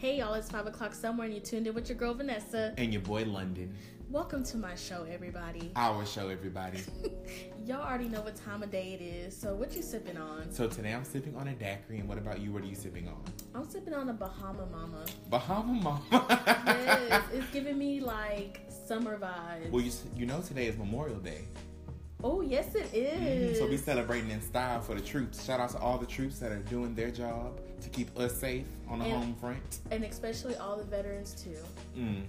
Hey y'all, it's 5 o'clock somewhere and you tuned in with your girl Vanessa. And your boy London. Welcome to my show, everybody. Our show, everybody. y'all already know what time of day it is, so what you sipping on? So today I'm sipping on a daiquiri, and what about you? What are you sipping on? I'm sipping on a Bahama Mama. Bahama Mama. yes, it's giving me like summer vibes. Well, you, you know today is Memorial Day. Oh, yes, it is. Mm-hmm. So we celebrating in style for the troops. Shout out to all the troops that are doing their job to keep us safe on the And- home front. And especially all the veterans, too. Mm.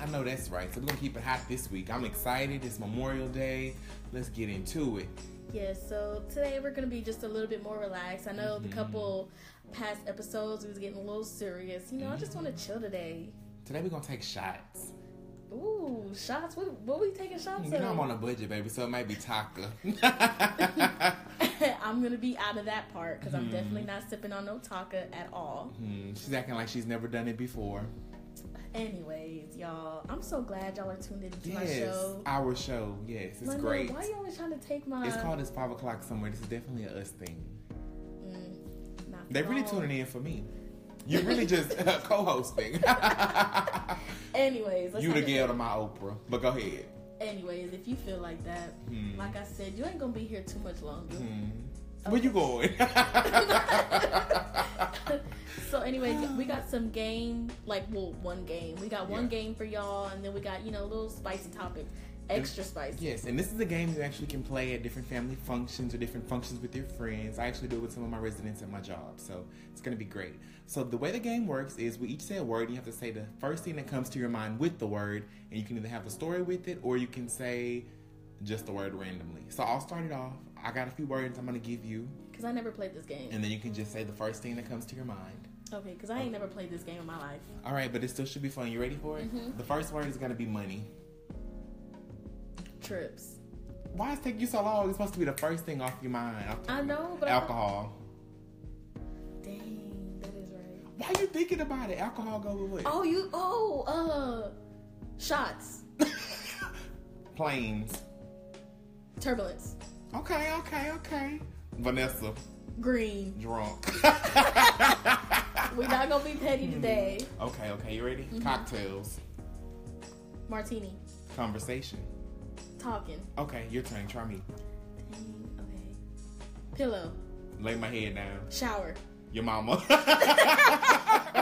I know that's right. So we're gonna keep it hot this week. I'm excited. It's Memorial Day. Let's get into it. Yeah, so today we're gonna be just a little bit more relaxed. I know the Mhm. couple past episodes we was getting a little serious. You know, I just want to chill today. Today we're gonna take shots. Ooh, shots. What, what we taking shots You know I'm on a budget, baby, so it might be Taaka. I'm gonna be out of that part because I'm Hmm. definitely not sipping on no Taaka at all. Hmm, she's acting like she's never done it before. Anyways, y'all, I'm so glad y'all are tuned into my Yes, show. our show. Yes, it's great. Why you always trying to take my? It's called It's Five O'Clock Somewhere. This is definitely a us thing. Mm, They're really wrong. tuning in for me. You're really just co-hosting. Anyways, let's you the Gail to my Oprah. But go ahead. Anyways, if you feel like that, Hmm. like I said, you ain't gonna be here too much longer. Hmm. Where you going? so anyway, we got some game, like well, one game. We got one Yeah. game for y'all, and then we got you know a little spicy topics, extra spicy. yes, and this is a game you actually can play at different family functions or different functions with your friends. I actually do it with some of my residents at my job, so it's gonna be great. So the way the game works is we each say a word. And you have to say the first thing that comes to your mind with the word, and you can either have a story with it or you can say just the word randomly. So I'll start it off. I got a few words I'm gonna give you, Because I never played this game. and then you can just say the first thing that comes to your mind. Okay, because I ain't never played this game in my life. All right, but it still should be fun. You ready for it? Mhm. The first word is gonna be money. Trips. Why is it take you so long? It's supposed to be the first thing off your mind. I know, but I- alcohol. Dang, that is right. Why are you thinking about it? Alcohol go with what? Oh, you. Oh, uh, shots, Planes. turbulence, Okay, okay, okay. Vanessa, green. drunk. We're not gonna be petty Hmm. today. okay, okay, you ready? Mm-hmm. Cocktails. Martini, Conversation. Talking. Okay, your turn. Try me. Dang, okay. Pillow, Lay my head down. shower. Your mama.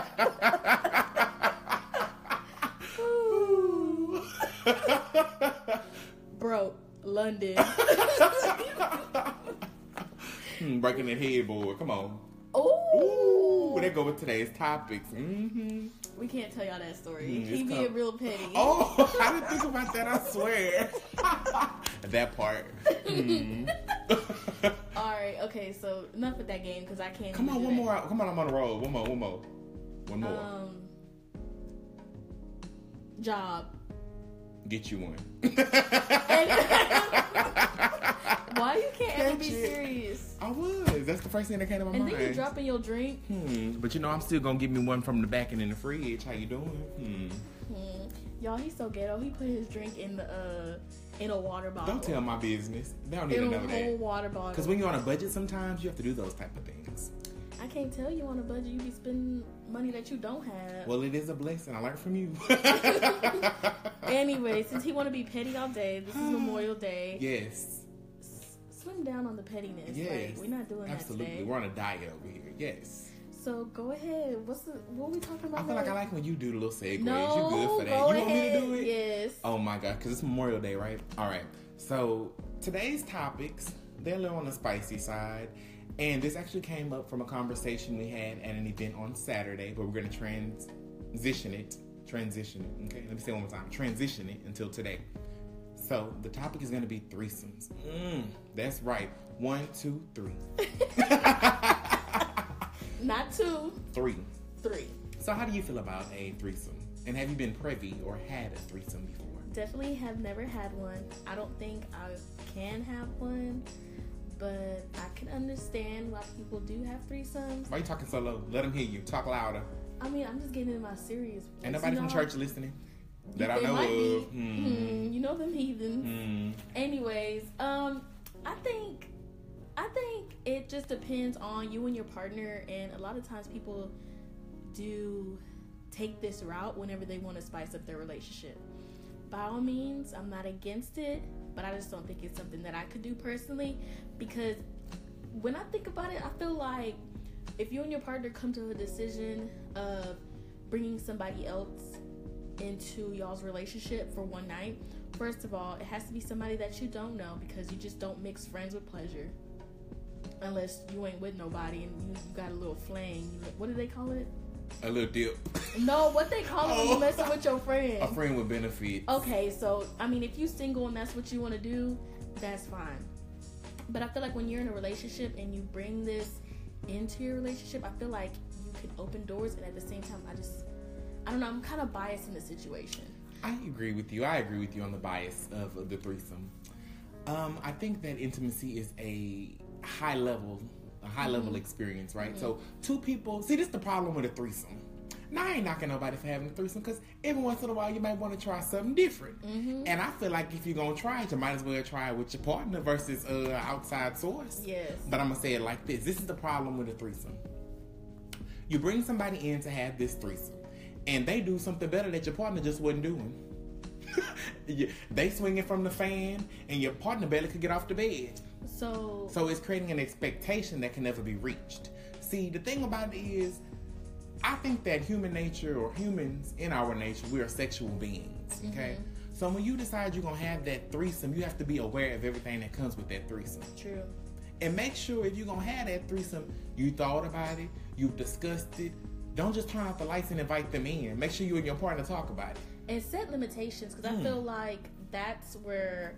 Broke. London. Hmm, breaking that headboard. Come on. oh, Ooh, there go with today's topics. Mm-hmm. we can't tell y'all that story. Mm, He being real petty. Oh, I didn't think about that. I swear. that part. Hmm. All right. Okay. So enough with that game because I can't. Come on, one that. more. Come on, I'm on the roll. One more. One more. One more. Um. Job. Get you one. Why you can't ever be serious? I was. That's the first thing that came to my And mind. And then you dropping your drink. Hmm. But you know, I'm still gonna give me one from the back and in the fridge. How you doing? Hmm. Hmm. Y'all, he's so ghetto. He put his drink in the uh in a water bottle. Don't tell my business. They don't need In to a whole water bottle. Because when you're on a budget, sometimes you have to do those type of things. I can't tell you on a budget you be spending money that you don't have. Well, it is a blessing. I learned from you. anyway, since he want to be petty all day, this is Memorial Day. yes. S- Slim down on the pettiness. Yes. Like, we're not doing Absolutely. that today. We're on a diet over here. Yes. So go ahead. What's the what are we talking about? I feel like I like when you do the little segues. No, you good for that. you want me to do it? Yes. Oh my god, because it's Memorial Day, right? All right. So today's topics, they're a little on the spicy side. And this actually came up from a conversation we had at an event on Saturday, but we're going to transition it. Transition it. Okay, let me say it one more time. Transition it until today. So the topic is going to be threesomes. Mm, that's right. One, two, three. Not two, Three. three. So how do you feel about a threesome? And have you been privy or had a threesome before? Definitely have never had one. I don't think I can have one, but I can understand why people do have threesomes. Why are you talking so low? Let them hear you. Talk louder. I mean, I'm just getting in my serious. Ain't nobody you from know? church listening that I know might be. of. Hmm. Hmm, you know them heathens. Hmm. Anyways, um, I think, I think it just depends on you and your partner, and a lot of times people do take this route whenever they want to spice up their relationship. By all means, I'm not against it, but I just don't think it's something that I could do personally because when I think about it, I feel like if you and your partner come to a decision of bringing somebody else into y'all's relationship for one night, first of all, it has to be somebody that you don't know because you just don't mix friends with pleasure. Unless you ain't with nobody and you, you got a little fling. What do they call it? A little dip. No, what they call it when you messing with your friend. A friend with benefit. Okay, so I mean, if you single and that's what you want to do, that's fine. But I feel like when you're in a relationship and you bring this into your relationship, I feel like you can open doors, and at the same time, I just, I don't know, I'm kind of biased in the situation. I agree with you. I agree with you on the bias of the threesome. Um, I think that intimacy is a high level, a high level mm-hmm. experience, right? Mm-hmm. So two people. See, this is the problem with a threesome. Now I ain't knocking nobody for having a threesome because every once in a while you might want to try something different. Mm-hmm. And I feel like if you're gonna try it, you might as well try it with your partner versus uh, outside source. Yes. But I'm gonna say it like this: This is the problem with a threesome. You bring somebody in to have this threesome, and they do something better that your partner just wasn't doing. They swinging from the fan, and your partner barely could get off the bed. So, So it's creating an expectation that can never be reached. See, the thing about it is, I think that human nature or humans in our nature, we are sexual beings. Okay. So when you decide you're gonna have that threesome, you have to be aware of everything that comes with that threesome. true. And make sure if you're gonna have that threesome, you thought about it, you've discussed it. Don't just turn off the lights and invite them in. Make sure you and your partner talk about it. and set limitations because Hmm. I feel like that's where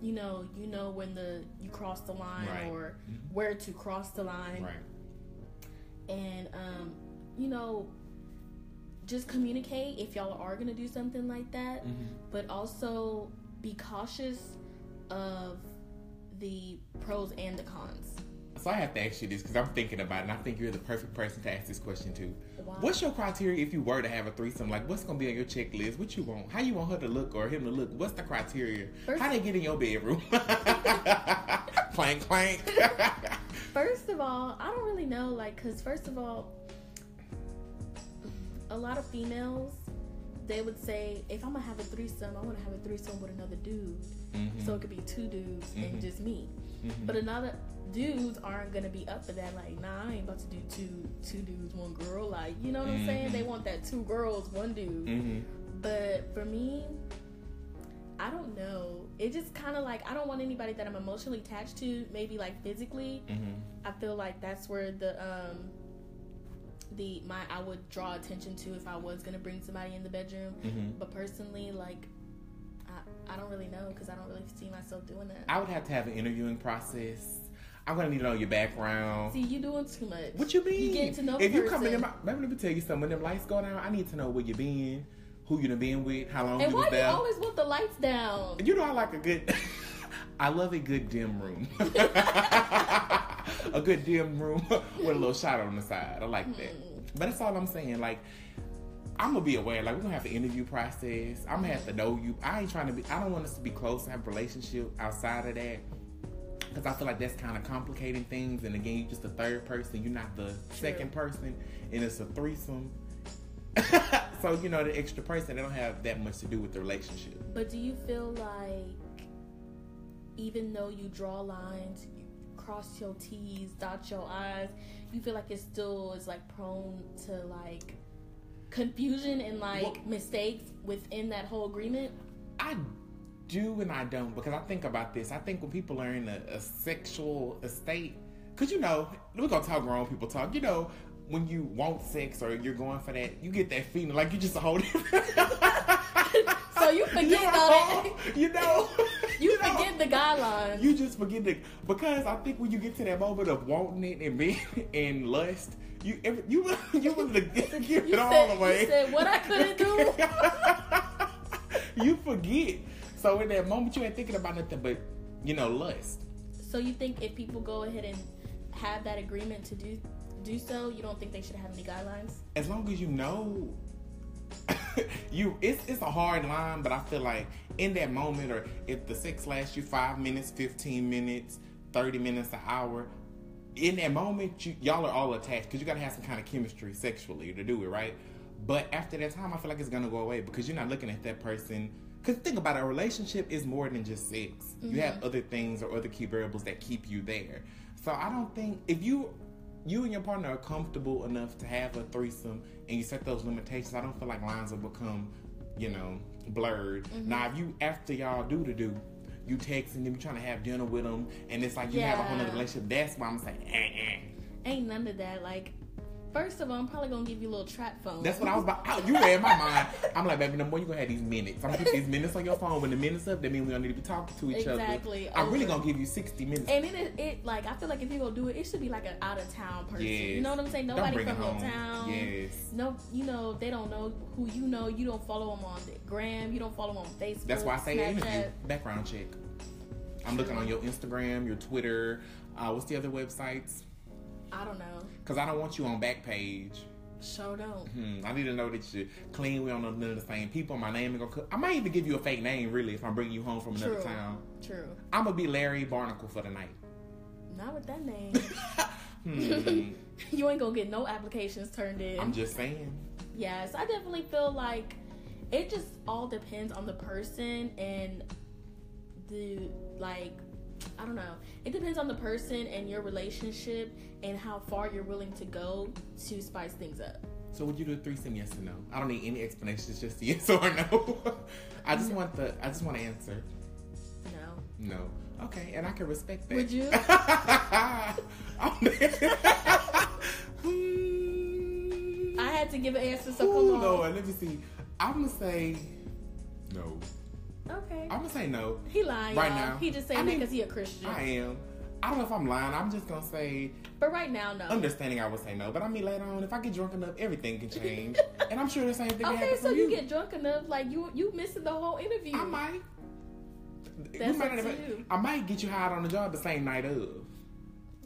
you know you know when the you cross the line Right. or where to cross the line and um you know just communicate if y'all are gonna do something like that Mm-hmm. but also be cautious of the pros and the cons So I have to ask you this because I'm thinking about it, and I think you're the perfect person to ask this question to. Why? What's your criteria if you were to have a threesome? Like, what's gonna be on your checklist? What you want? How you want her to look or him to look? What's the criteria? First- How they get in your bedroom? clank clank. First of all, I don't really know, like, because first of all, a lot of females, they would say, if I'm gonna have a threesome, I wanna have a threesome with another dude. Mhm. So it could be two dudes Mhm. and just me. Mhm. But another dudes aren't gonna be up for that. Like, nah, I ain't about to do two two dudes, one girl. Like, you know what I'm saying? They want that two girls, one dude. Mhm. But for me, I don't know. It just kind of like I don't want anybody that I'm emotionally attached to. Maybe like physically. Mhm. I feel like that's where the um the my I would draw attention to if I was gonna bring somebody in the bedroom. But personally, like I I don't really know because I don't really see myself doing that. I would have to have an interviewing process. I'm gonna need to know your background. See, you doing too much. What you mean? You to know if you come in, my, let me tell you something. When them lights go down, I need to know where you been, who you done been with, how long And you why was do you there. always want the lights down? You know, I like a good. I love a good dim room. a good dim room with a little shot on the side. I like that. Mm. But that's all I'm saying. Like, I'm gonna be aware. Like, we're gonna have an interview process. I'm gonna have to know you. I ain't trying to be. I don't want us to be close. And have a relationship outside of that. Because I feel like that's kind of complicating things. And again, you're just the third person. You're not the second person, and it's a threesome. so you know, the extra person, they don't have that much to do with the relationship. But do you feel like even though you draw lines, you cross your T's, dot your I's, you feel like it still is like prone to like confusion and like Well- mistakes within that whole agreement? I do and I don't because I think about this. I think when people are in a, a sexual state, because you know, we're gonna talk grown people talk. You know, when you want sex or you're going for that, you get that feeling like you just a whole. So you forget you all know, that. you know, You know, forget the guidelines. You just forget the because I think when you get to that moment of wanting it and being in lust, you every, you you want to give You it all away. you said what I couldn't do. you forget. So in that moment, you ain't thinking about nothing but, you know, lust. So you think if people go ahead and have that agreement to do do so, you don't think they should have any guidelines? As long as you know, you it's it's a hard line, but I feel like in that moment, or if the sex lasts you five minutes, fifteen minutes, thirty minutes, an hour, in that moment, you, y'all are all attached because you got to have some kind of chemistry sexually to do it, right? But after that time, I feel like it's gonna go away because you're not looking at that person. Because think about it, a relationship is more than just sex. Mm-hmm. You have other things or other key variables that keep you there. So I don't think if you you and your partner are comfortable enough to have a threesome and you set those limitations, I don't feel like lines will become, you know, blurred. Mm-hmm. Now, if you after y'all do to do, you texting them, you trying to have dinner with them, and it's like you have a whole other relationship. That's why I'm saying, eh, eh. Ain't none of that. Like, first of all, I'm probably gonna give you a little trap phone. That's what I was about. I, you read my mind. I'm like, baby, no more. You gonna have these minutes. I'm gonna put these minutes on your phone. When the minutes up, that means we don't need to be talking to each Exactly. other. Exactly. I'm really gonna give you 60 minutes. And it is it like I feel like if you gonna do it, it should be like an out of town person. Yes. You know what I'm saying? Nobody from your town. Yes. No, you know they don't know who you know. You don't follow them on the gram. You don't follow them on Facebook. That's why I say Snapchat. interview background check. I'm looking on your Instagram, your Twitter. Uh, what's the other websites? I don't know. Because I don't want you on Backpage. Sure don't. Hmm, I need to know that you're clean. We don't know none of the same people. My name ain't gonna. I might even give you a fake name, really, if I'm bringing you home from another True. town. True. I'm gonna be Larry Barnacle for the night. Not with that name. Hmm, you ain't gonna get no applications turned in. I'm just saying. Yes, I definitely feel like it just all depends on the person and the like I don't know. It depends on the person and your relationship and how far you're willing to go to spice things up. So would you do a threesome? Yes or no? I don't need any explanations. Just yes or no. I just want the. I just want to answer. No. No. Okay, and I can respect that. Would you? I had to give an answer, so Ooh, come on. Lord, let me see. I'm gonna say no. Okay. I'm gonna say no. He lying, Right y'all. now. He just saying I that because he a Christian. I am. I don't know if I'm lying. I'm just gonna say, But right now, no. understanding I would say no. But I mean, later on, if I get drunk enough, everything can change. and I'm sure the same thing okay, so you get drunk enough, like you you missing the whole interview. I might. That's might up to you. I might get you hired on the job the same night of.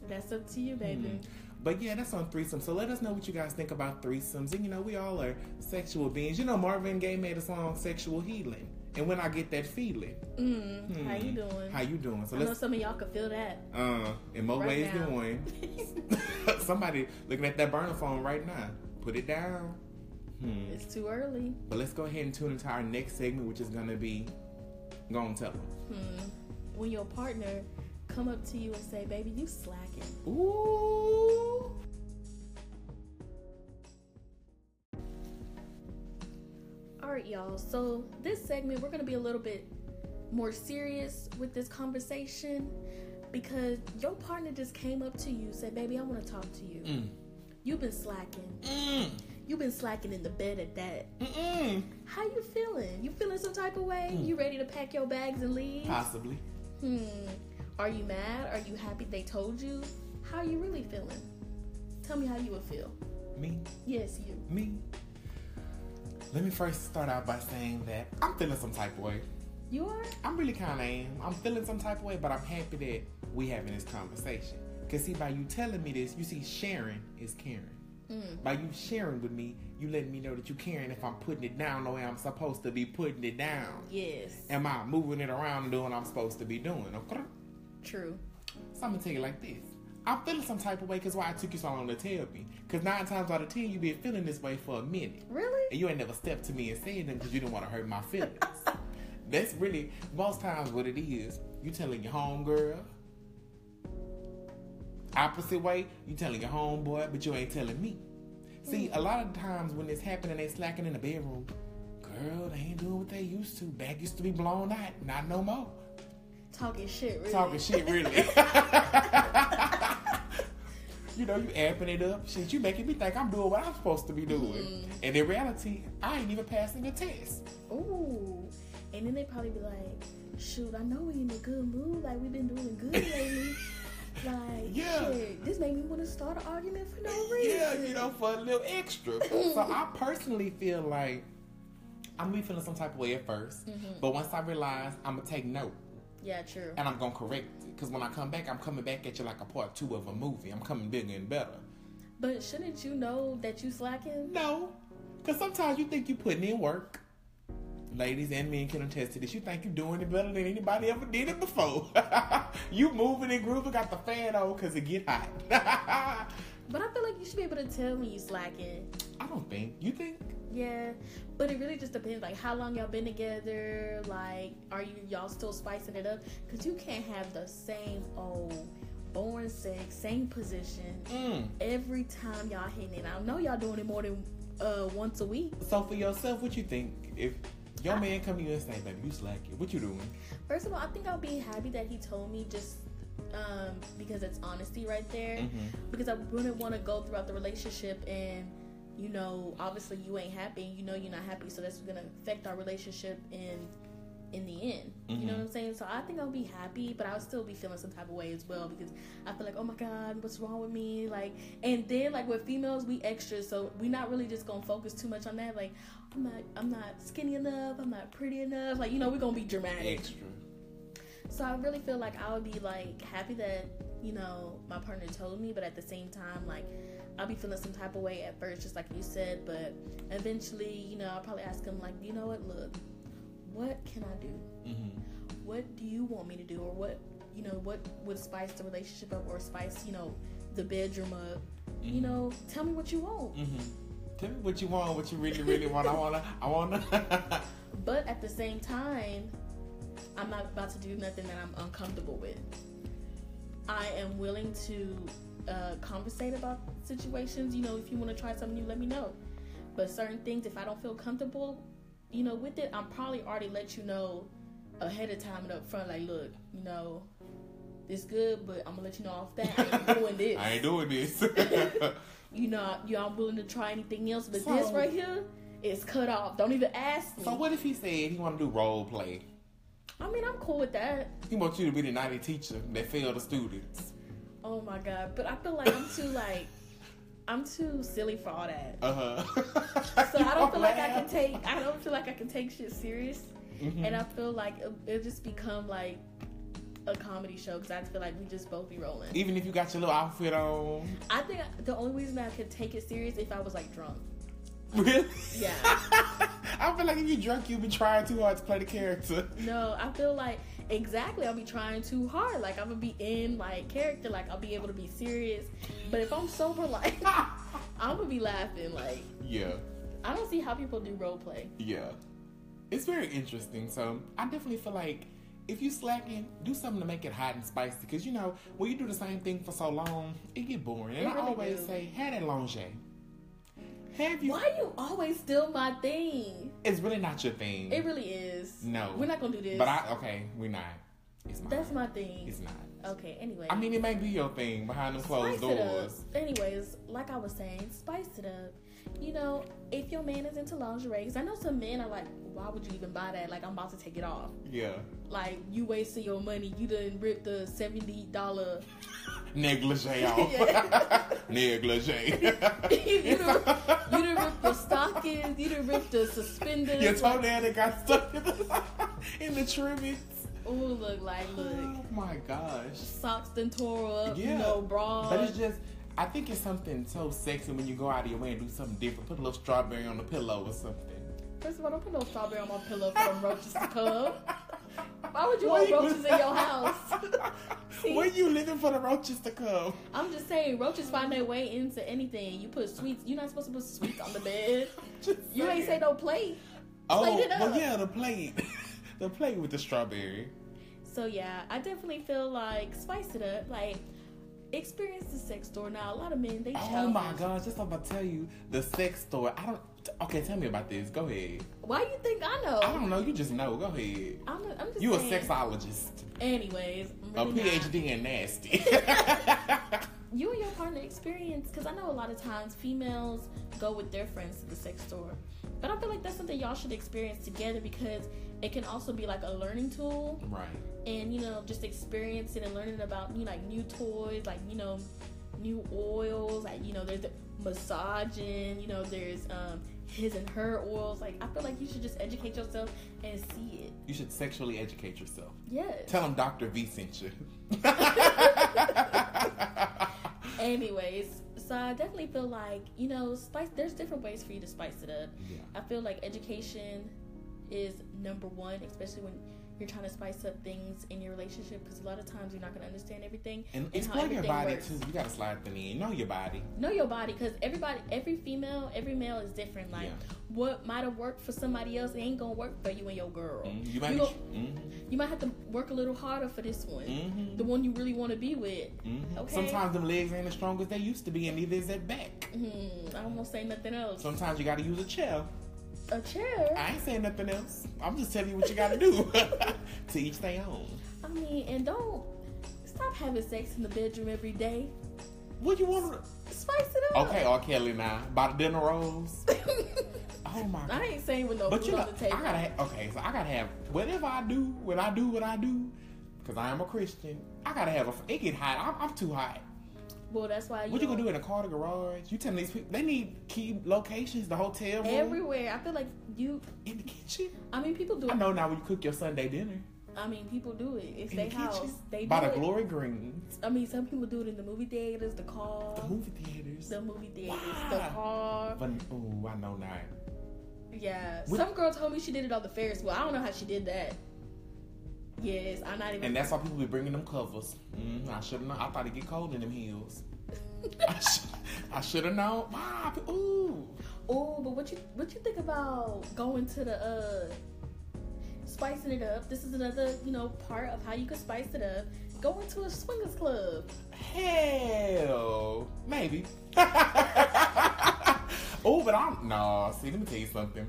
That's up to you, baby. Mm. But yeah, that's on threesomes. So let us know what you guys think about threesomes. And you know, we all are sexual beings. You know, Marvin Gaye made a song "Sexual Healing," and when I get that feeling, Mm, How Hmm. you doing? how you doing? So I know let's know some of y'all could feel that. uh, in more Right ways now. than one. Somebody looking at that burner phone right now. Put it down. Hmm. it's too early. But let's go ahead and tune into our next segment, which is gonna be, go on tell them. Hmm. When your partner come up to you and say, "Baby, you slacking," Ooh. All right, y'all. So this segment, we're gonna be a little bit more serious with this conversation because your partner just came up to you, said, "Baby, I want to talk to you. Mm. You've been slacking. Mm. You've been slacking in the bed at that. Mm-mm. How you feeling? You feeling some type of way? Mm. You ready to pack your bags and leave? Possibly. Hmm. Are you mad? Are you happy they told you? How are you really feeling? Tell me how you would feel. Me. Yes, you. Me. Let me first start out by saying that I'm feeling some type of way. You are? I'm really kind of am. I'm feeling some type of way, but I'm happy that we having this conversation. Cause see, by you telling me this, you see, sharing is caring. Mm. By you sharing with me, you letting me know that you caring if I'm putting it down the way I'm supposed to be putting it down. Yes. Am I moving it around and doing what I'm supposed to be doing? Okay. True. So I'm gonna tell you like this. I'm feeling some type of way because why I took you so long to tell me. Because nine times out of ten, you been feeling this way for a minute. Really? And you ain't never stepped to me and said them because you didn't want to hurt my feelings. That's really most times what it is. You telling your homegirl. Opposite way, you telling your homeboy, but you ain't telling me. See, a lot of times when it's happening, they slacking in the bedroom. Girl, they ain't doing what they used to. Back used to be blown out, not no more. Talking shit, really. Talking shit, really. you know, you amping it up. Shit, you making me think I'm doing what I'm supposed to be doing. Mm. And in reality, I ain't even passing the test. Ooh. And then they probably be like, shoot, I know we in a good mood. Like, we've been doing good lately. like, Yeah. shit, this made me want to start an argument for no reason. Yeah, you know, for a little extra. so I personally feel like I'm gonna be feeling some type of way at 1st mm-hmm. but once I realize I'm gonna take note Yeah, true. and I'm gonna correct it. Because when I come back, I'm coming back at you like a part two of a movie. I'm coming bigger and better. But shouldn't you know that you slacking? No, because sometimes you think you putting in work. ladies and men can attest to this. You think you're doing it better than anybody ever did it before. you moving and grooving, got the fan on because it get hot. but I feel like you should be able to tell when you slacking. I don't think. You think? Yeah, but it really just depends. Like how long y'all been together. Like, are you y'all still spicing it up? Because you can't have the same old born sex, same position Mm. every time y'all hitting it. I know y'all doing it more than uh, once a week. So for yourself, what you think? If your man come to you and say, "Baby, you slacking," what you doing? First of all, I think I'll be happy that he told me just um, because it's honesty right there. Mhm. Because I wouldn't want to go throughout the relationship and, you know, obviously you ain't happy. You know you're not happy, so that's gonna affect our relationship in in the end. You know Mhm. what I'm saying? So I think I'll be happy, but I'll still be feeling some type of way as well because I feel like, oh my god, what's wrong with me? Like, and then like with females, we extra, so we're not really just gonna focus too much on that. Like, I'm not, I'm not skinny enough. I'm not pretty enough. Like, you know, we're gonna be dramatic. Extra. So I really feel like I would be like happy that you know my partner told me, but at the same time, like I'll be feeling some type of way at first, just like you said. But eventually, you know, I'll probably ask him like, you know what? Look, what can I do? Mm-hmm. What do you want me to do, or what you know, what would spice the relationship up, or spice you know the bedroom up? You know, tell me what you want. Mm-hmm. Tell me what you want. What you really, really want. I wanna. I wanna. But at the same time, I'm not about to do nothing that I'm uncomfortable with. I am willing to uh, conversate about situations. You know, if you want to try something new, let me know. But certain things, if I don't feel comfortable, you know, with it, I'm probably already let you know ahead of time and up front. Like, look, you know, this good, but I'm gonna let you know off that I ain't doing this. I ain't doing this. you know, you I'm willing to try anything else, but So- this right here is cut off. Don't even ask me. so what if he said he want to do role play? I mean, I'm cool with that. He wants you to be the naughty teacher that failed the students. Oh my god! But I feel like I'm too like I'm too silly for all that. Uh huh. So I don't feel like I can take I don't feel like I can take shit serious, Mhm. and I feel like it, it'll just become like a comedy show because I feel like we just both be rolling. Even if you got your little outfit on. I think the only reason I could take it serious if I was like drunk. Really? Yeah. I feel like if you're drunk, you'll be trying too hard to play the character. No, I feel like exactly I'll be trying too hard. Like I'm gonna be in like character. Like I'll be able to be serious. But if I'm sober, like I'm gonna be laughing. Like Yeah, I don't see how people do role play. yeah. It's very interesting. So I definitely feel like if you slacking, do something to make it hot and spicy. Because you know when you do the same thing for so long, it get boring. And It I really always do. say, have that longe. Have you? Why you always steal my thing? It's really not your thing. It really is. No. We're not gonna do this. But I okay, we're not. It's mine. That's my thing. It's not. Okay, anyway. I mean, it may be your thing behind them closed spice doors. Anyways, like I was saying, spice it up. You know, if your man is into lingerie, because I know some men are like, why would you even buy that? Like, I'm about to take it off. Yeah. Like, you wasting your money. You didn't rip the $70. Negligee off. Yeah. Negligee. you, done, you done ripped the stockings. You done ripped the suspenders. Your toenail that got stuck in the, in the trimmings. Oh, look, like, look. Oh my gosh. Socks done tore up. You Yeah. know, bras. But it's just, I think it's something so sexy when you go out of your way and do something different. Put a little strawberry on the pillow or something. First of all, don't put no strawberry on my pillow for them roaches to come. Why would you Where want you- roaches in your house? See? Where you living for the roaches to come? I'm just saying, roaches find their way into anything. You put sweets. You're not supposed to put sweets on the bed. You ain't say no plate. Oh, plate it well, yeah, the plate. the plate with the strawberry. So yeah, I definitely feel like spice it up. Like experience the sex store. Now a lot of men they Oh my gosh, just I'm about to tell you, the sex store. I don't. Okay, tell me about this. Go ahead. Why you think I know? I don't know. You just know. Go ahead. I'm, I'm just You a sexologist, Anyways, a really not. PhD in nasty. you and your partner experience because I know a lot of times females go with their friends to the sex store, but I feel like that's something y'all should experience together because it can also be like a learning tool right. and you know just experiencing and learning about you know, like new toys, like you know new oils, like you know there's the massaging, you know there's um his and her oils. Like I feel like you should just educate yourself and see it. You should sexually educate yourself. Yes. Tell him Dr. V sent you. Anyways, so I definitely feel like you know, spice. There's different ways for you to spice it up. yeah. I feel like education is number one, especially when you're trying to spice up things in your relationship because a lot of times you're not going to understand everything And, and explore your body works. too. You gotta slide them in. Know your body. know your body because everybody every female every male is different like Yeah. what might have worked for somebody else it ain't gonna work for you and your girl Mhm. You might. You go- mhm. you might have to work a little harder for this one Mhm. the one you really want to be with Mhm. Okay. Sometimes them legs ain't as strong as they used to be, and neither is that back. hmm, i don't want to say nothing else Sometimes you gotta use a chair. A chair I ain't saying nothing else. I'm just telling you what you gotta do. to each their own. i mean and don't stop having sex in the bedroom every day What you want? To spice it up Okay, R. Kelly now. By the dinner rolls. Oh my i ain't saying with no But you know, on the I gotta ha- okay. So I gotta have whatever I do, when I do what I do, because I am a Christian. I gotta have a. It get hot. I'm, I'm too hot. Well that's why What you gonna don't- in a car, the garage? You telling these people they need key locations, the hotel room, everywhere i feel like you in the kitchen. i mean people do I it know now when you cook your Sunday dinner I mean, people do it. It's their the house. kitchen They by the it. Glory Greens, I mean, some people do it in the movie theaters, the car, the movie theaters. the movie theaters, Wow. the car. But oh, I know now. Yeah. What- Some girl told me she did it on the Ferris wheel. I don't know how she did that. Yes, I'm not even. And that's why people be bringing them covers. Mm, I should have known. I thought it get cold in them heels. I should have known. Wow, ooh. oh, but what you what you think about going to the uh spicing it up? This is another you know part of how you can spice it up. Going to a swingers club. Hell, maybe. oh, but I'm no. See, let me tell you something.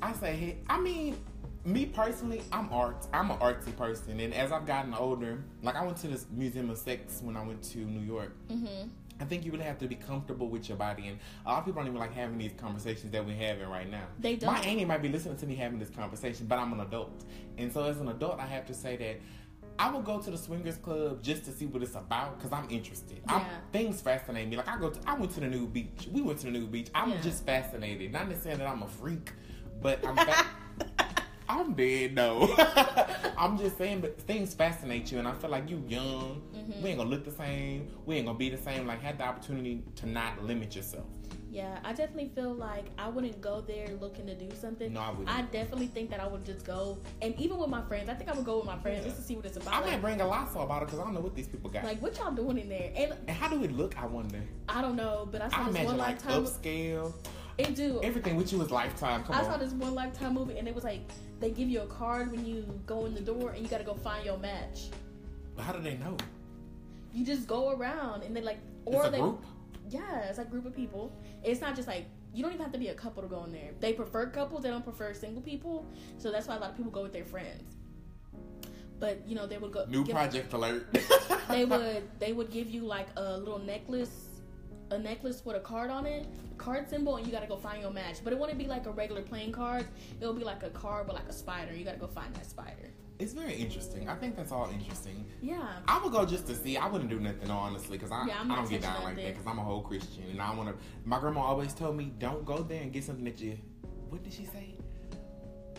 I say, hey, I mean, me personally, I'm art. I'm an artsy person, and as I've gotten older, like I went to this Museum of Sex when I went to New York. Mm-hmm. I think you really have to be comfortable with your body, and a lot of people don't even like having these conversations that we're having right now. They don't. My auntie might be listening to me having this conversation, but I'm an adult, and so as an adult, I have to say that I will go to the swingers club just to see what it's about because I'm interested. I'm, Yeah. things fascinate me. Like I go, to, I went to the new beach. We went to the new beach. I'm Yeah. just fascinated. Not necessarily that I'm a freak, but I'm. Fa- I'm dead, no. I'm just saying, but things fascinate you, and I feel like you young. Mm-hmm. We ain't gonna look the same. We ain't gonna be the same. Like, have the opportunity to not limit yourself. Yeah, I definitely feel like I wouldn't go there looking to do something. No, I wouldn't. I definitely think that I would just go, and even with my friends, I think I would go with my friends Yeah. just to see what it's about. I might Like, bring a Lotso about it because I don't know what these people got. like, what y'all doing in there? And and how do it look? I wonder. I don't know, but I saw I this imagine one like lifetime. upscale. It do. Everything with you is lifetime. Come I on. saw this one lifetime movie, and it was like they give you a card when you go in the door, and you got to go find your match. But how do they know? You just go around, and they like, It's or a they, group. yeah, it's a group of people. It's not just like you don't even have to be a couple to go in there. They prefer couples. They don't prefer single people. So that's why a lot of people go with their friends. But you know they would go. New project alert. They would they would give you like a little necklace, a necklace with a card on it, card symbol, and you gotta go find your match. But it wouldn't be like a regular playing card. It would be like a card with like a spider. You gotta go find that spider. It's very interesting. I think that's all interesting. Yeah. I would go just to see. I wouldn't do nothing honestly because I, Yeah, I don't get down like that because I'm a whole Christian and I want to. My grandma always told me, don't go there and get something that you. What did she say?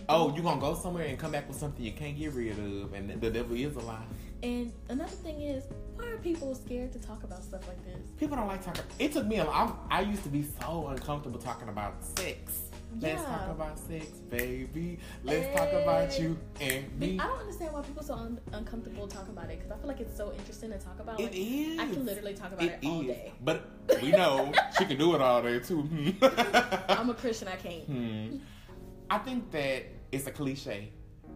Oh, you gonna go somewhere and come back with something you can't get rid of, and the devil is a lie. And another thing is, why are people scared to talk about stuff like this? People don't like talking. It took me a I'm, I used to be so uncomfortable talking about sex. Let's Yeah. talk about sex, baby. Let's talk about you and me. I don't understand why people are so un- uncomfortable talking about it because I feel like it's so interesting to talk about. It Like, is. I can literally talk about it, It all day. But we know she can do it all day too. I'm a Christian. I can't. Hmm. I think that it's a cliche.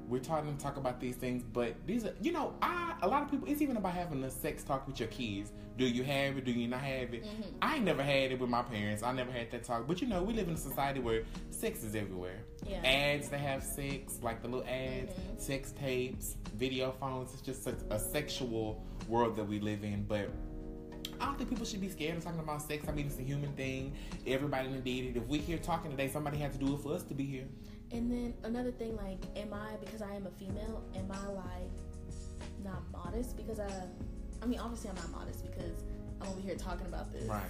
We're trying to talk about these things, but these are, you know, I a lot of people. It's even about having a sex talk with your kids. Do you have it? Do you not have it? Mm-hmm. I ain't never had it with my parents. I never had that talk. But you know, we live in a society where sex is everywhere. Yeah. Ads that have sex, like the little ads, Mhm. sex tapes, video phones. It's just a, a sexual world that we live in. But I don't think people should be scared of talking about sex. I mean, it's a human thing. Everybody did it. If we're here talking today, somebody had to do it for us to be here. And then another thing, like, am I because I am a female? Am I like not modest because I? I mean, obviously I'm not modest because I'm over here talking about this. Right.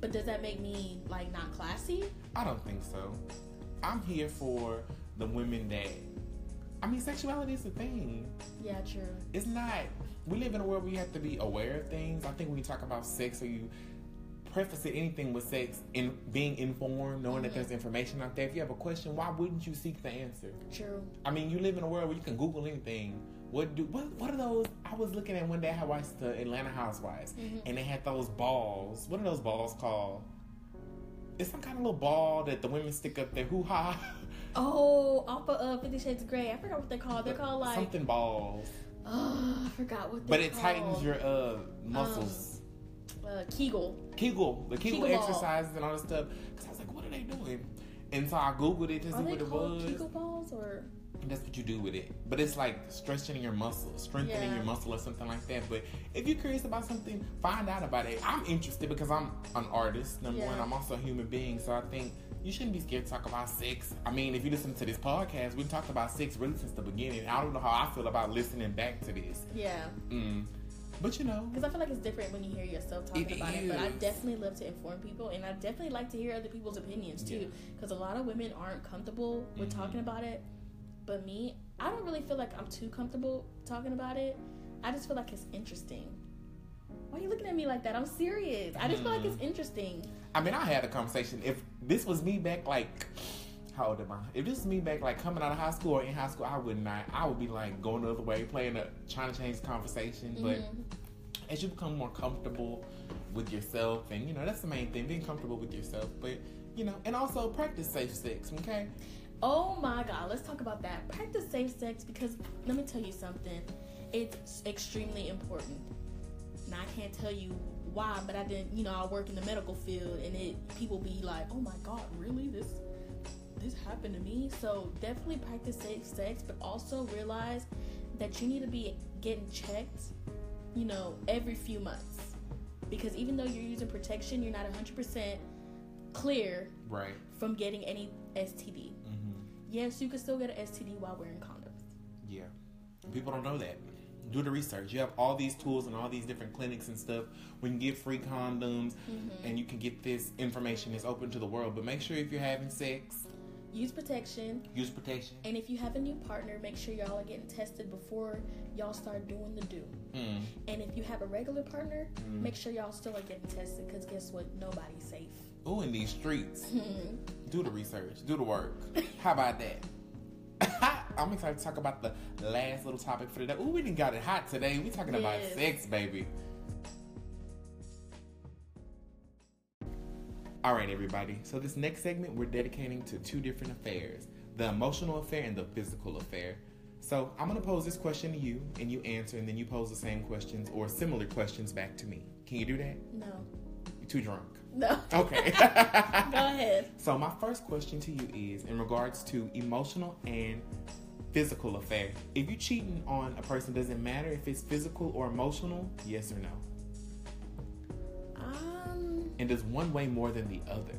But does that make me like not classy? I don't think so. I'm here for the women that. I mean, sexuality is a thing. Yeah, true. It's not. We live in a world where you have to be aware of things. I think when you talk about sex or you preface it anything with sex in being informed, knowing that there's information out there. If you have a question, why wouldn't you seek the answer? True. I mean, you live in a world where you can Google anything. What do what? What are those? I was looking at one day. I watched the Atlanta Housewives, and they had those balls. What are those balls called? It's some kind of little ball that the women stick up their hoo ha. Oh, off of uh, Fifty Shades of Grey. I forgot what they're called. They're called like. something balls, Oh, I forgot what. but it tightens your uh muscles. Uh, Kegel. Kegel, the Kegel, Kegel ball. exercises and all this stuff. Because I was like, what are they doing? And so I googled it to see Are they what it was. Kegel balls or? And that's what you do with it. But it's like stretching your muscle, strengthening Yeah. your muscle or something like that. But if you're curious about something, find out about it. I'm interested because I'm an artist, number Yeah. one. I'm also a human being. So I think you shouldn't be scared to talk about sex. I mean, if you listen to this podcast, we've talked about sex really since the beginning. I don't know how I feel about listening back to this. Yeah, Mm. But you know, because I feel like it's different when you hear yourself talking It about it. But I definitely love to inform people, and I definitely like to hear other people's opinions too. Because a lot of women aren't comfortable with Mhm. talking about it. But me, I don't really feel like I'm too comfortable talking about it. I just feel like it's interesting. Why are you looking at me like that? I'm serious. I just feel like it's Mm. interesting. I mean, I had a conversation. If this was me back, like, how old am I? If this is me back, like, coming out of high school or in high school, I would not. I would be like going the other way, playing, a, trying to change the conversation. But Mhm. as you become more comfortable with yourself, and you know, that's the main thing, being comfortable with yourself. But you know, and also practice safe sex. Okay. Oh my god, let's talk about that. Practice safe sex because let me tell you something. It's extremely important. Now I can't tell you why, but I didn't, you know, I work in the medical field and it people be like, "Oh my god, really? This this happened to me?" So, definitely practice safe sex, but also realize that you need to be getting checked, you know, every few months. Because even though you're using protection, you're not 100% clear Right. from getting any STD. Mm-hmm. Yes, you can still get an STD while wearing condoms. Yeah. People don't know that. Do the research. You have all these tools and all these different clinics and stuff you can get free condoms and you can get this information It's open to the world. But make sure if you're having sex, Use protection, use protection. and if you have a new partner, make sure y'all are getting tested before y'all start doing the do. Mm. And if you have a regular partner, Mm. make sure y'all still are getting tested because guess what? Nobody's safe. Ooh, in these streets. do the research. Do the work. How about that? I'm excited to talk about the last little topic for today. Ooh, we didn't got it hot today. We talking about sex, baby. All right, everybody. So this next segment we're dedicating to two different affairs: the emotional affair and the physical affair. So I'm gonna pose this question to you, and you answer, and then you pose the same questions or similar questions back to me. Can you do that? No. You're too drunk. No. Okay. Go ahead. So my first question to you is in regards to emotional and physical affair. If you're cheating on a person, does it matter if it's physical or emotional? Yes or no? Um. And does one weigh more than the other?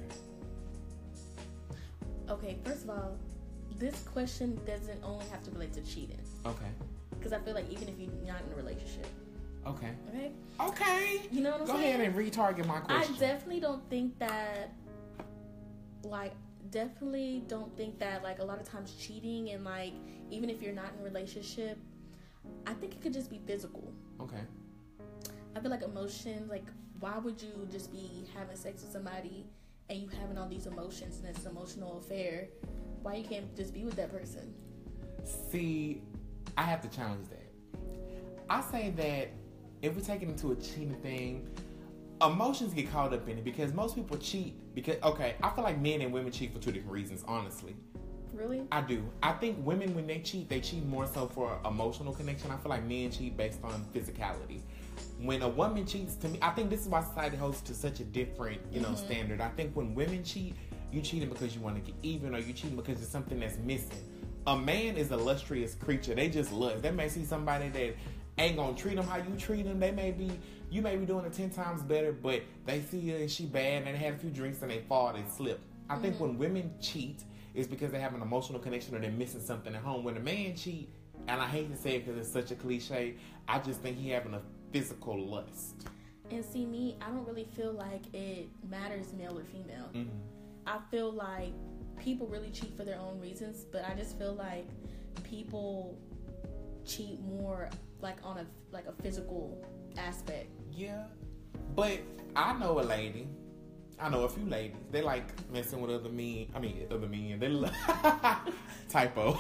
Okay. First of all, this question doesn't only have to relate to cheating Okay. because I feel like even if you're not in a relationship, Okay. okay, Okay. you know what I'm Go saying? Go ahead and retarget my question. I definitely don't think that, like, definitely don't think that, like, a lot of times cheating and, like, even if you're not in a relationship, I think it could just be physical. okay. I feel like emotions, like, why would you just be having sex with somebody and you having all these emotions and it's an emotional affair? Why you can't just be with that person? See, I have to challenge that. I say that if we take it into a cheating thing, emotions get caught up in it because most people cheat because okay, I feel like men and women cheat for two different reasons, honestly. Really? I do. I think women when they cheat, they cheat more so for emotional connection. I feel like men cheat based on physicality. When a woman cheats to me, I think this is why society holds to such a different, you know, mm-hmm. standard. I think when women cheat, you cheating because you want to get even or you cheating because it's something that's missing. A man is a lustrous creature. They just lust. They may see somebody that ain't gonna treat them how you treat them. They may be, you may be doing it ten times better, but they see her and she bad and they had a few drinks and they fall, they slip. I think when mm-hmm. women cheat, it's because they have an emotional connection or they're missing something at home. When a man cheat, and I hate to say it because it's such a cliche, I just think he having a physical lust. And see, me, I don't really feel like it matters male or female. Mhm. I feel like people really cheat for their own reasons, but I just feel like people cheat more like on a like a physical aspect. Yeah, but I know a lady I know a few ladies. They like messing with other men. I mean, other men. They typo.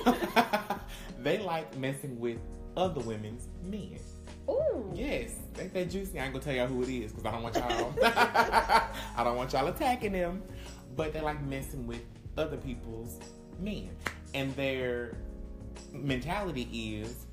they like messing with other women's men. Ooh. Yes, they they juicy. I ain't gonna tell y'all who it is because I don't want y'all. I don't want y'all attacking them. But they like messing with other people's men, and their mentality is,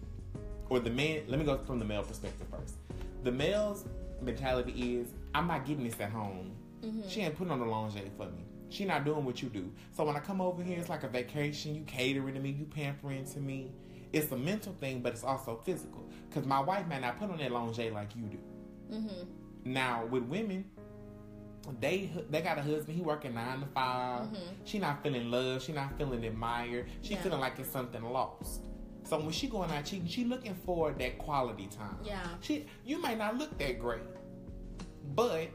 or the man. Let me go from the male perspective first. The male's mentality is, I'm not getting this at home. Mm-hmm. She ain't putting on the lingerie for me. She not doing what you do. So when I come over here, it's like a vacation. You catering to me. You pampering to me. It's a mental thing, but it's also physical. Because my wife might not put on that lingerie like you do. Mm-hmm. Now with women, they they got a husband. He working nine to 5 She not feeling love. She not feeling admired. She Yeah. feeling like it's something lost. So when she going out cheating, she looking for that quality time. Yeah. She you might not look that great, but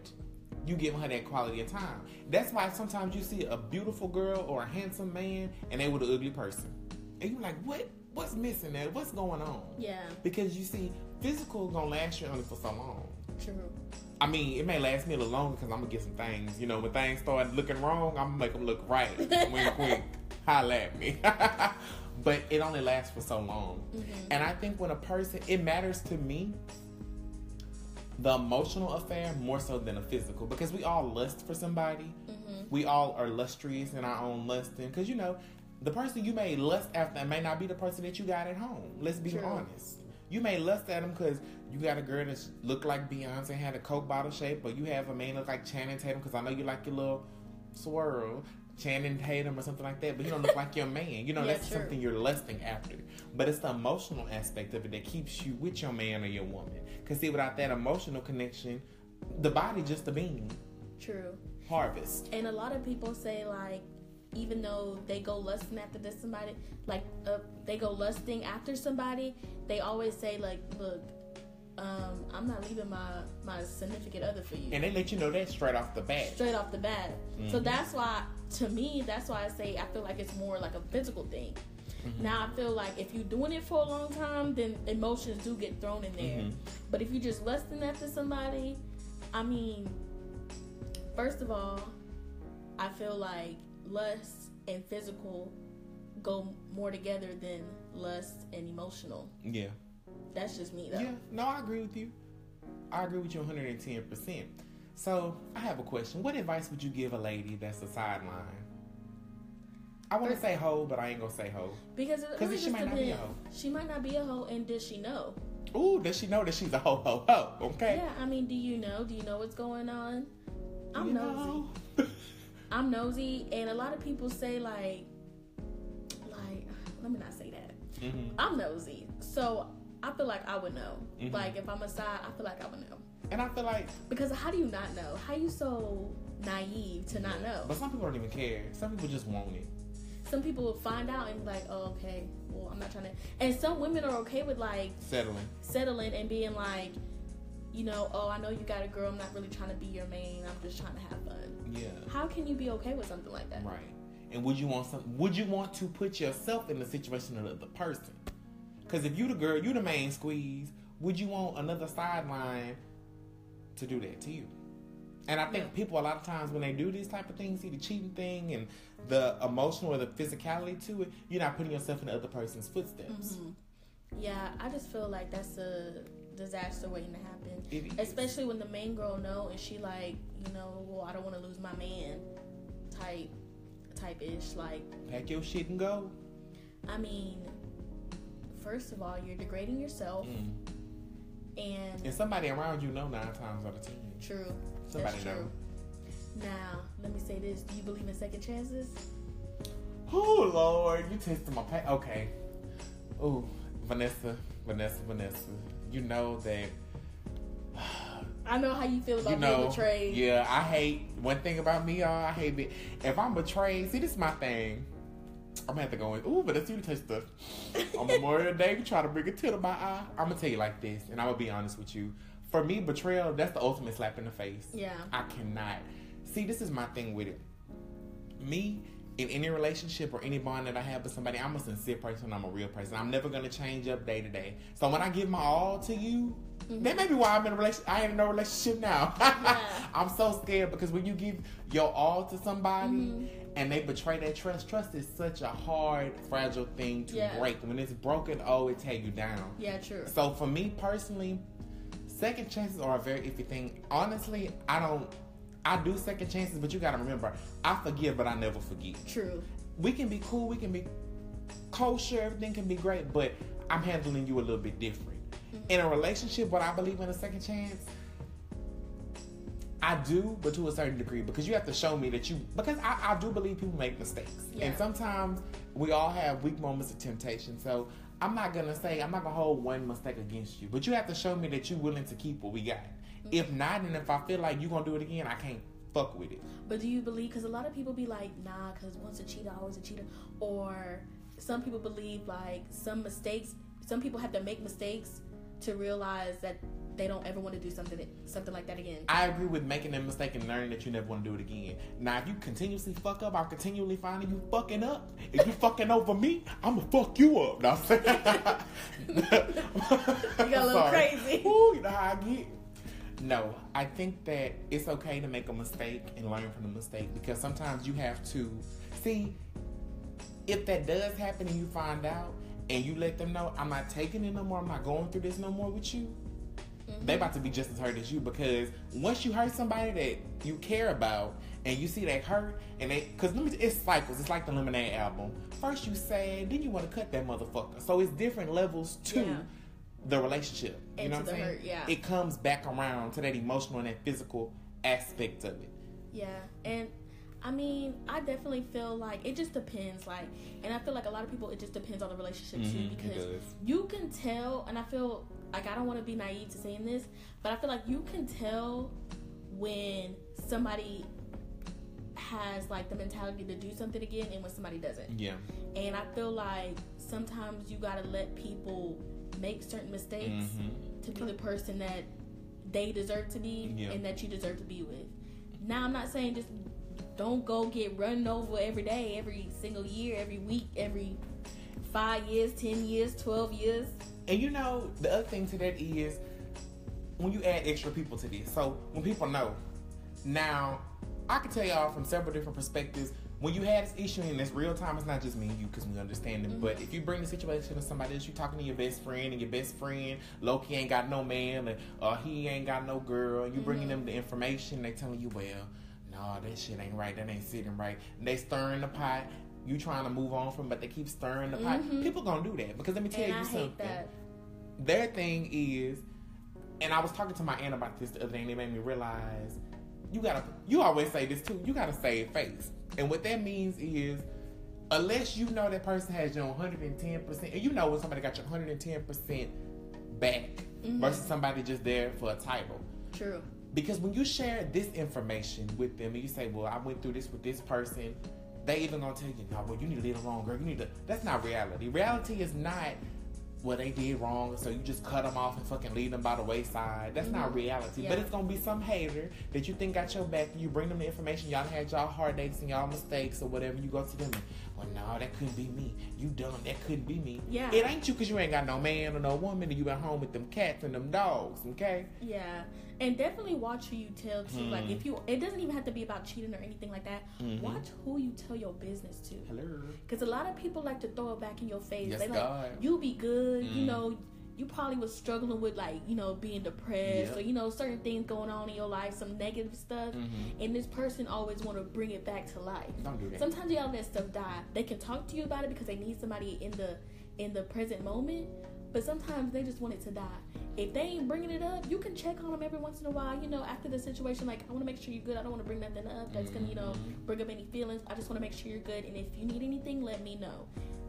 you giving her that quality of time. That's why sometimes you see a beautiful girl or a handsome man and they with an ugly person, and you like, what? What's missing there? What's going on? Yeah. Because you see, physical gonna last you only for so long. True. I mean, it may last me a little longer because I'm gonna get some things. You know, when things start looking wrong, I'm gonna make them look right. wink, wink. Holla at me. but it only lasts for so long. Mm-hmm. And I think when a person, it matters to me, the emotional affair more so than a physical because we all lust for somebody. Mm-hmm. We all are lustrous in our own lusting because you know the person you may lust after may not be the person that you got at home. Let's be True. honest. You may lust at them because you got a girl that look like Beyonce and had a Coke bottle shape, or you have a man look like Channing Tatum because I know you like your little swirl, Channing Tatum or something like that. But you don't look like your man. You know Yeah, that's true. something you're lusting after. But it's the emotional aspect of it that keeps you with your man or your woman. Because see, without that emotional connection, the body just a bean. True. Harvest. And a lot of people say like, even though they go lusting after this somebody, like uh, they go lusting after somebody, they always say like, look, um, I'm not leaving my my significant other for you. And they let you know that straight off the bat. straight off the bat. So that's why, to me, that's why I say I feel like it's more like a physical thing. Now I feel like if you're doing it for a long time, then emotions do get thrown in there. Mhm. But if you're just lusting after somebody, I mean, first of all, I feel like lust and physical go more together than lust and emotional. Yeah. That's just me though. Yeah. No, I agree with you. I agree with you 110%. So, I have a question. What advice would you give a lady that's a sideline? I want to say hoe, but I ain't gonna say hoe. Because it really she just might not be a depends. hoe. She might not be a hoe, and does she know? Ooh, does she know that she's a hoe, hoe, hoe? Okay. Yeah, I mean, do you know? Do you know what's going on? I'm You nosy. I'm nosy, and a lot of people say like, like, let me not say that. Mhm. I'm nosy, so I feel like I would know. Mhm. Like, if I'm a side, I feel like I would know. And I feel like, Because how do you not know? How you so naive to not know? but some people don't even care. Some people just want it. Some people will find out and be like, oh, okay, well, I'm not trying to. And some women are okay with like Settling. settling and being like, you know, oh, I know you got a girl. I'm not really trying to be your main. I'm just trying to have fun. Yeah. How can you be okay with something like that? Right. And would you want some? Would you want to put yourself in the situation of the person? Because if you the girl, you the main squeeze. Would you want another sideline to do that to you? And I think Yeah. people a lot of times when they do these type of things, see the cheating thing and the emotional or the physicality to it, you're not putting yourself in the other person's footsteps. Mhm. Yeah, I just feel like that's a disaster waiting to happen. It is. Especially when the main girl know and she like, you know, well, I don't want to lose my man, type, type ish. Like, Pack your shit and go. I mean, first of all, you're degrading yourself, Mm. and And somebody around you know nine times out of ten. true. Somebody that's know. true. Now, let me say this: Do you believe in second chances? Oh Lord, you tested my pa- okay. Oh, Vanessa, Vanessa, Vanessa. You know that I know how you feel about you know. being betrayed. Yeah, I hate one thing about me, y'all. I hate it. If I'm betrayed, see, this is my thing. I'm gonna have to go in. Ooh, but that's you taste the on Memorial Day. You try to bring a tear to my eye. I'm gonna tell you like this, and I'm gonna be honest with you. For me, betrayal that's the ultimate slap in the face. Yeah. I cannot. See, this is my thing with it. Me, in any relationship or any bond that I have with somebody, I'm a sincere person. I'm a real person. I'm never gonna change up day to day. So when I give my all to you, Mm-hmm. That may be why I'm in a relationship. I ain't in no relationship now. Yeah. I'm so scared because when you give your all to somebody mm-hmm. and they betray that trust, trust is such a hard, fragile thing to yeah. break. When it's broken, oh, it take you down. Yeah, true. So for me personally, second chances are a very iffy thing. Honestly, I don't. I do second chances, but you got to remember, I forgive, but I never forget. True. We can be cool. We can be kosher. Everything can be great, but I'm handling you a little bit different mm-hmm. in a relationship, what I believe in a second chance, I do, but to a certain degree, because you have to show me that you. Because I, I do believe people make mistakes, yeah. and sometimes we all have weak moments of temptation. So I'm not gonna say I'm not gonna hold one mistake against you, but you have to show me that you're willing to keep what we got. Mm-hmm. If not, and if I feel like you're gonna do it again, I can't fuck with it. But do you believe? Because a lot of people be like, nah, because once a cheater, always a cheater. Or some people believe like some mistakes. Some people have to make mistakes to realize that they don't ever want to do something something like that again. I agree with making that mistake and learning that you never want to do it again. Now, if you continuously fuck up, I'll continually finding you fucking up. If you fucking over me, I'ma fuck you up. Now, you got a little crazy. Ooh, you know how I get. No, I think that it's okay to make a mistake and learn from the mistake because sometimes you have to see if that does happen and you find out and you let them know I'm not taking it no more, I'm not going through this no more with you, mm-hmm. they about to be just as hurt as you because once you hurt somebody that you care about and you see they hurt and they because it's cycles. It's like the Lemonade album. First you sad, then you want to cut that motherfucker. So it's different levels too. yeah. The relationship. You know what I'm saying? Hurt, yeah. It comes back around to that emotional and that physical aspect of it. Yeah, and I mean, I definitely feel like it just depends. Like, and I feel like a lot of people, it just depends on the relationship mm-hmm, too, because you can tell. And I feel like I don't want to be naive to saying this, but I feel like you can tell when somebody has like the mentality to do something again, and when somebody doesn't. Yeah. And I feel like sometimes you gotta let people make certain mistakes mm-hmm. to be the person that they deserve to be yeah. and that you deserve to be with. Now, I'm not saying just don't go get run over every day, every single year, every week, every five years, ten years, twelve years. And you know, the other thing to that is when you add extra people to this. So when people know, now I can tell y'all from several different perspectives. When you have this issue in this real time, it's not just me and you because we understand it. Mm-hmm. But if you bring the situation to somebody else, you talking to your best friend, and your best friend, Loki ain't got no man, or uh, he ain't got no girl, you bringing mm-hmm. them the information, they telling you, well, no, that shit ain't right. That ain't sitting right. And they stirring the pot. You trying to move on from, but they keep stirring the pot. Mm-hmm. People gonna do that because let me tell and you I something. Their thing is, and I was talking to my aunt about this the other day, and it made me realize you gotta. You always say this too. You gotta save face, and what that means is. Unless you know that person has your 110%, and you know when somebody got your 110% back mm-hmm. versus somebody just there for a title. True. Because when you share this information with them and you say, Well, I went through this with this person, they even gonna tell you, No, well, you need to leave alone, girl. You need to that's not reality. Reality is not well, they did wrong, so you just cut them off and fucking leave them by the wayside. That's mm-hmm. not reality. Yeah. But it's gonna be some hater that you think got your back. You bring them the information. Y'all had y'all hard heartaches and y'all mistakes or whatever. You go to them. And, well, no, that couldn't be me. You dumb. That couldn't be me. Yeah. It ain't you because you ain't got no man or no woman and you at home with them cats and them dogs. Okay. Yeah, and definitely watch who you tell to. Hmm. Like if you, it doesn't even have to be about cheating or anything like that. Mm-hmm. Watch who you tell your business to. Hello. Because a lot of people like to throw it back in your face. Yes, they like God. you be good. Mm. You know you probably was struggling with like you know being depressed yep. or you know certain things going on in your life some negative stuff mm-hmm. and this person always want to bring it back to life Don't do that. sometimes you all let stuff die they can talk to you about it because they need somebody in the in the present moment but sometimes they just want it to die if they ain't bringing it up you can check on them every once in a while you know after the situation like i want to make sure you're good i don't want to bring nothing up that's mm-hmm. gonna you know mm-hmm. bring up any feelings i just want to make sure you're good and if you need anything let me know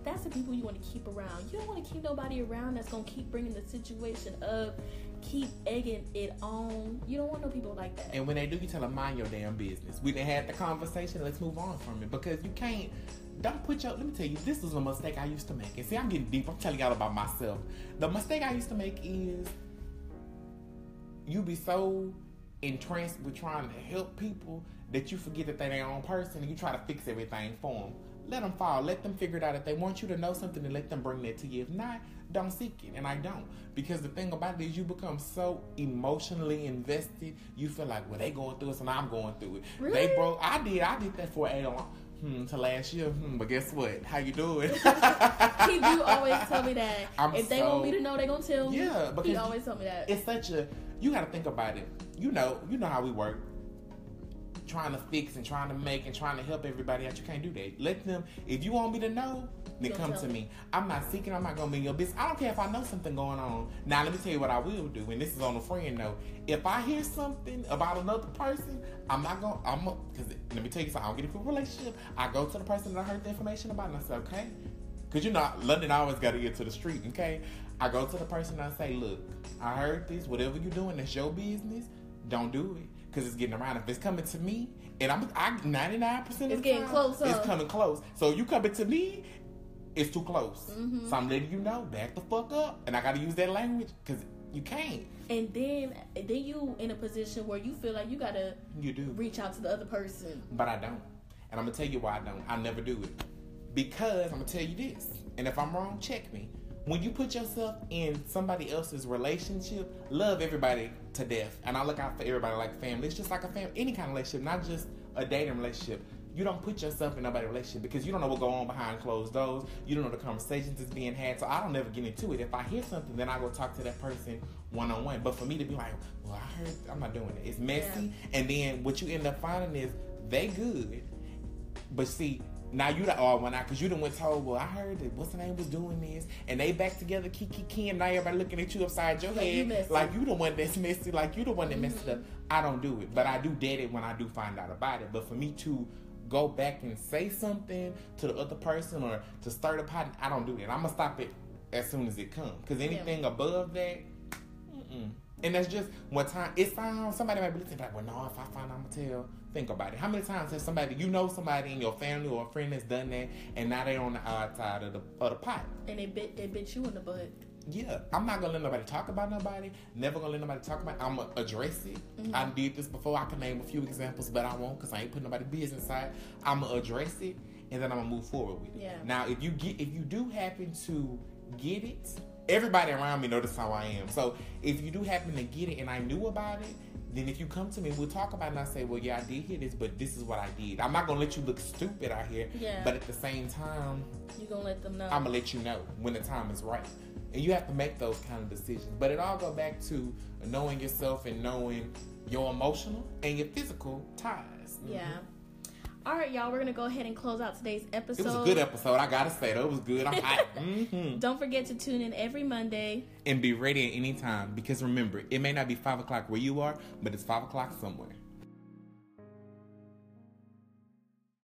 that's the people you want to keep around. You don't want to keep nobody around that's gonna keep bringing the situation up, keep egging it on. You don't want no people like that. And when they do, you tell them mind your damn business. We didn't have the conversation. Let's move on from it because you can't. Don't put your. Let me tell you, this is a mistake I used to make. And see, I'm getting deep. I'm telling y'all about myself. The mistake I used to make is you be so entranced with trying to help people that you forget that they're their own person and you try to fix everything for them let them fall. Let them figure it out. If they want you to know something, then let them bring that to you. If not, don't seek it. And I don't. Because the thing about it is you become so emotionally invested, you feel like, well, they going through it, so I'm going through it. Really? They broke. I did. I did that for a long hmm, to last year. Hmm, but guess what? How you doing? he do always tell me that. I'm if they so- want me to know, they gonna tell me. Yeah, because he always tell me that. it's such a you got to think about it. You know, you know how we work. Trying to fix and trying to make and trying to help everybody out. You can't do that. Let them. If you want me to know, then come to me. me. I'm not seeking. I'm not gonna be in your business. I don't care if I know something going on. Now let me tell you what I will do. And this is on a friend note. If I hear something about another person, I'm not gonna. I'm because let me tell you something. I don't get into a relationship. I go to the person that I heard the information about, and I say, okay. Cause you know, London always got to get to the street. Okay, I go to the person and I say, look, I heard this. Whatever you're doing, that's your business. Don't do it, cause it's getting around. If it's coming to me, and I'm, I 99 percent of It's getting time, close? It's coming close. So you coming to me, it's too close. Mm-hmm. So I'm letting you know, back the fuck up, and I got to use that language, cause you can't. and then, then you in a position where you feel like you gotta You do. reach out to the other person. But I don't. And I'm gonna tell you why I don't. I never do it. Because I'm gonna tell you this. And if I'm wrong, check me. When you put yourself in somebody else's relationship, love everybody to death. And I look out for everybody like family. It's just like a family, any kind of relationship, not just a dating relationship. You don't put yourself in nobody's relationship because you don't know what go on behind closed doors. You don't know the conversations that's being had. So I don't never get into it. If I hear something, then I go talk to that person one on one. But for me to be like, well, I heard, I'm not doing it. It's messy. And then what you end up finding is they good, but see, now you the oh, odd one out because you done went told, well, I heard that what's the name was doing this, and they back together, kiki kiki, and now everybody looking at you upside your Like you head, like you the one that's messy, like you the one that messed it up. Mm-hmm. I don't do it, but I do dead it when I do find out about it. But for me to go back and say something to the other person or to start a pot, I don't do that. I'm gonna stop it as soon as it comes because anything above that, Mm-mm. And that's just what time it sounds. Somebody might be listening, like, well, no, if I find, I'm gonna tell. Think about it. How many times has somebody you know somebody in your family or a friend that's done that, and now they're on the outside of the of the pot? And they bit, they bit you in the butt. Yeah, I'm not gonna let nobody talk about nobody. Never gonna let nobody talk about. I'm gonna address it. Mm-hmm. I did this before. I can name a few examples, but I won't because I ain't putting nobody business inside. I'm gonna address it, and then I'm gonna move forward with it. Yeah. Now, if you get, if you do happen to get it, everybody around me notice how I am. So if you do happen to get it, and I knew about it. Then if you come to me, we'll talk about it and I say, well, yeah, I did hear this, but this is what I did. I'm not going to let you look stupid out here. Yeah. But at the same time, You're gonna let them know. I'm gonna let you know when the time is right, and you have to make those kind of decisions. But it all go back to knowing yourself and knowing your emotional and your physical ties. yeah. All right, y'all. We're gonna go ahead and close out today's episode. It was a good episode. I gotta say, that it was good. I'm hot. hmm Don't forget to tune in every Monday. And be ready at any time because remember, it may not be five o'clock where you are, but it's five o'clock somewhere.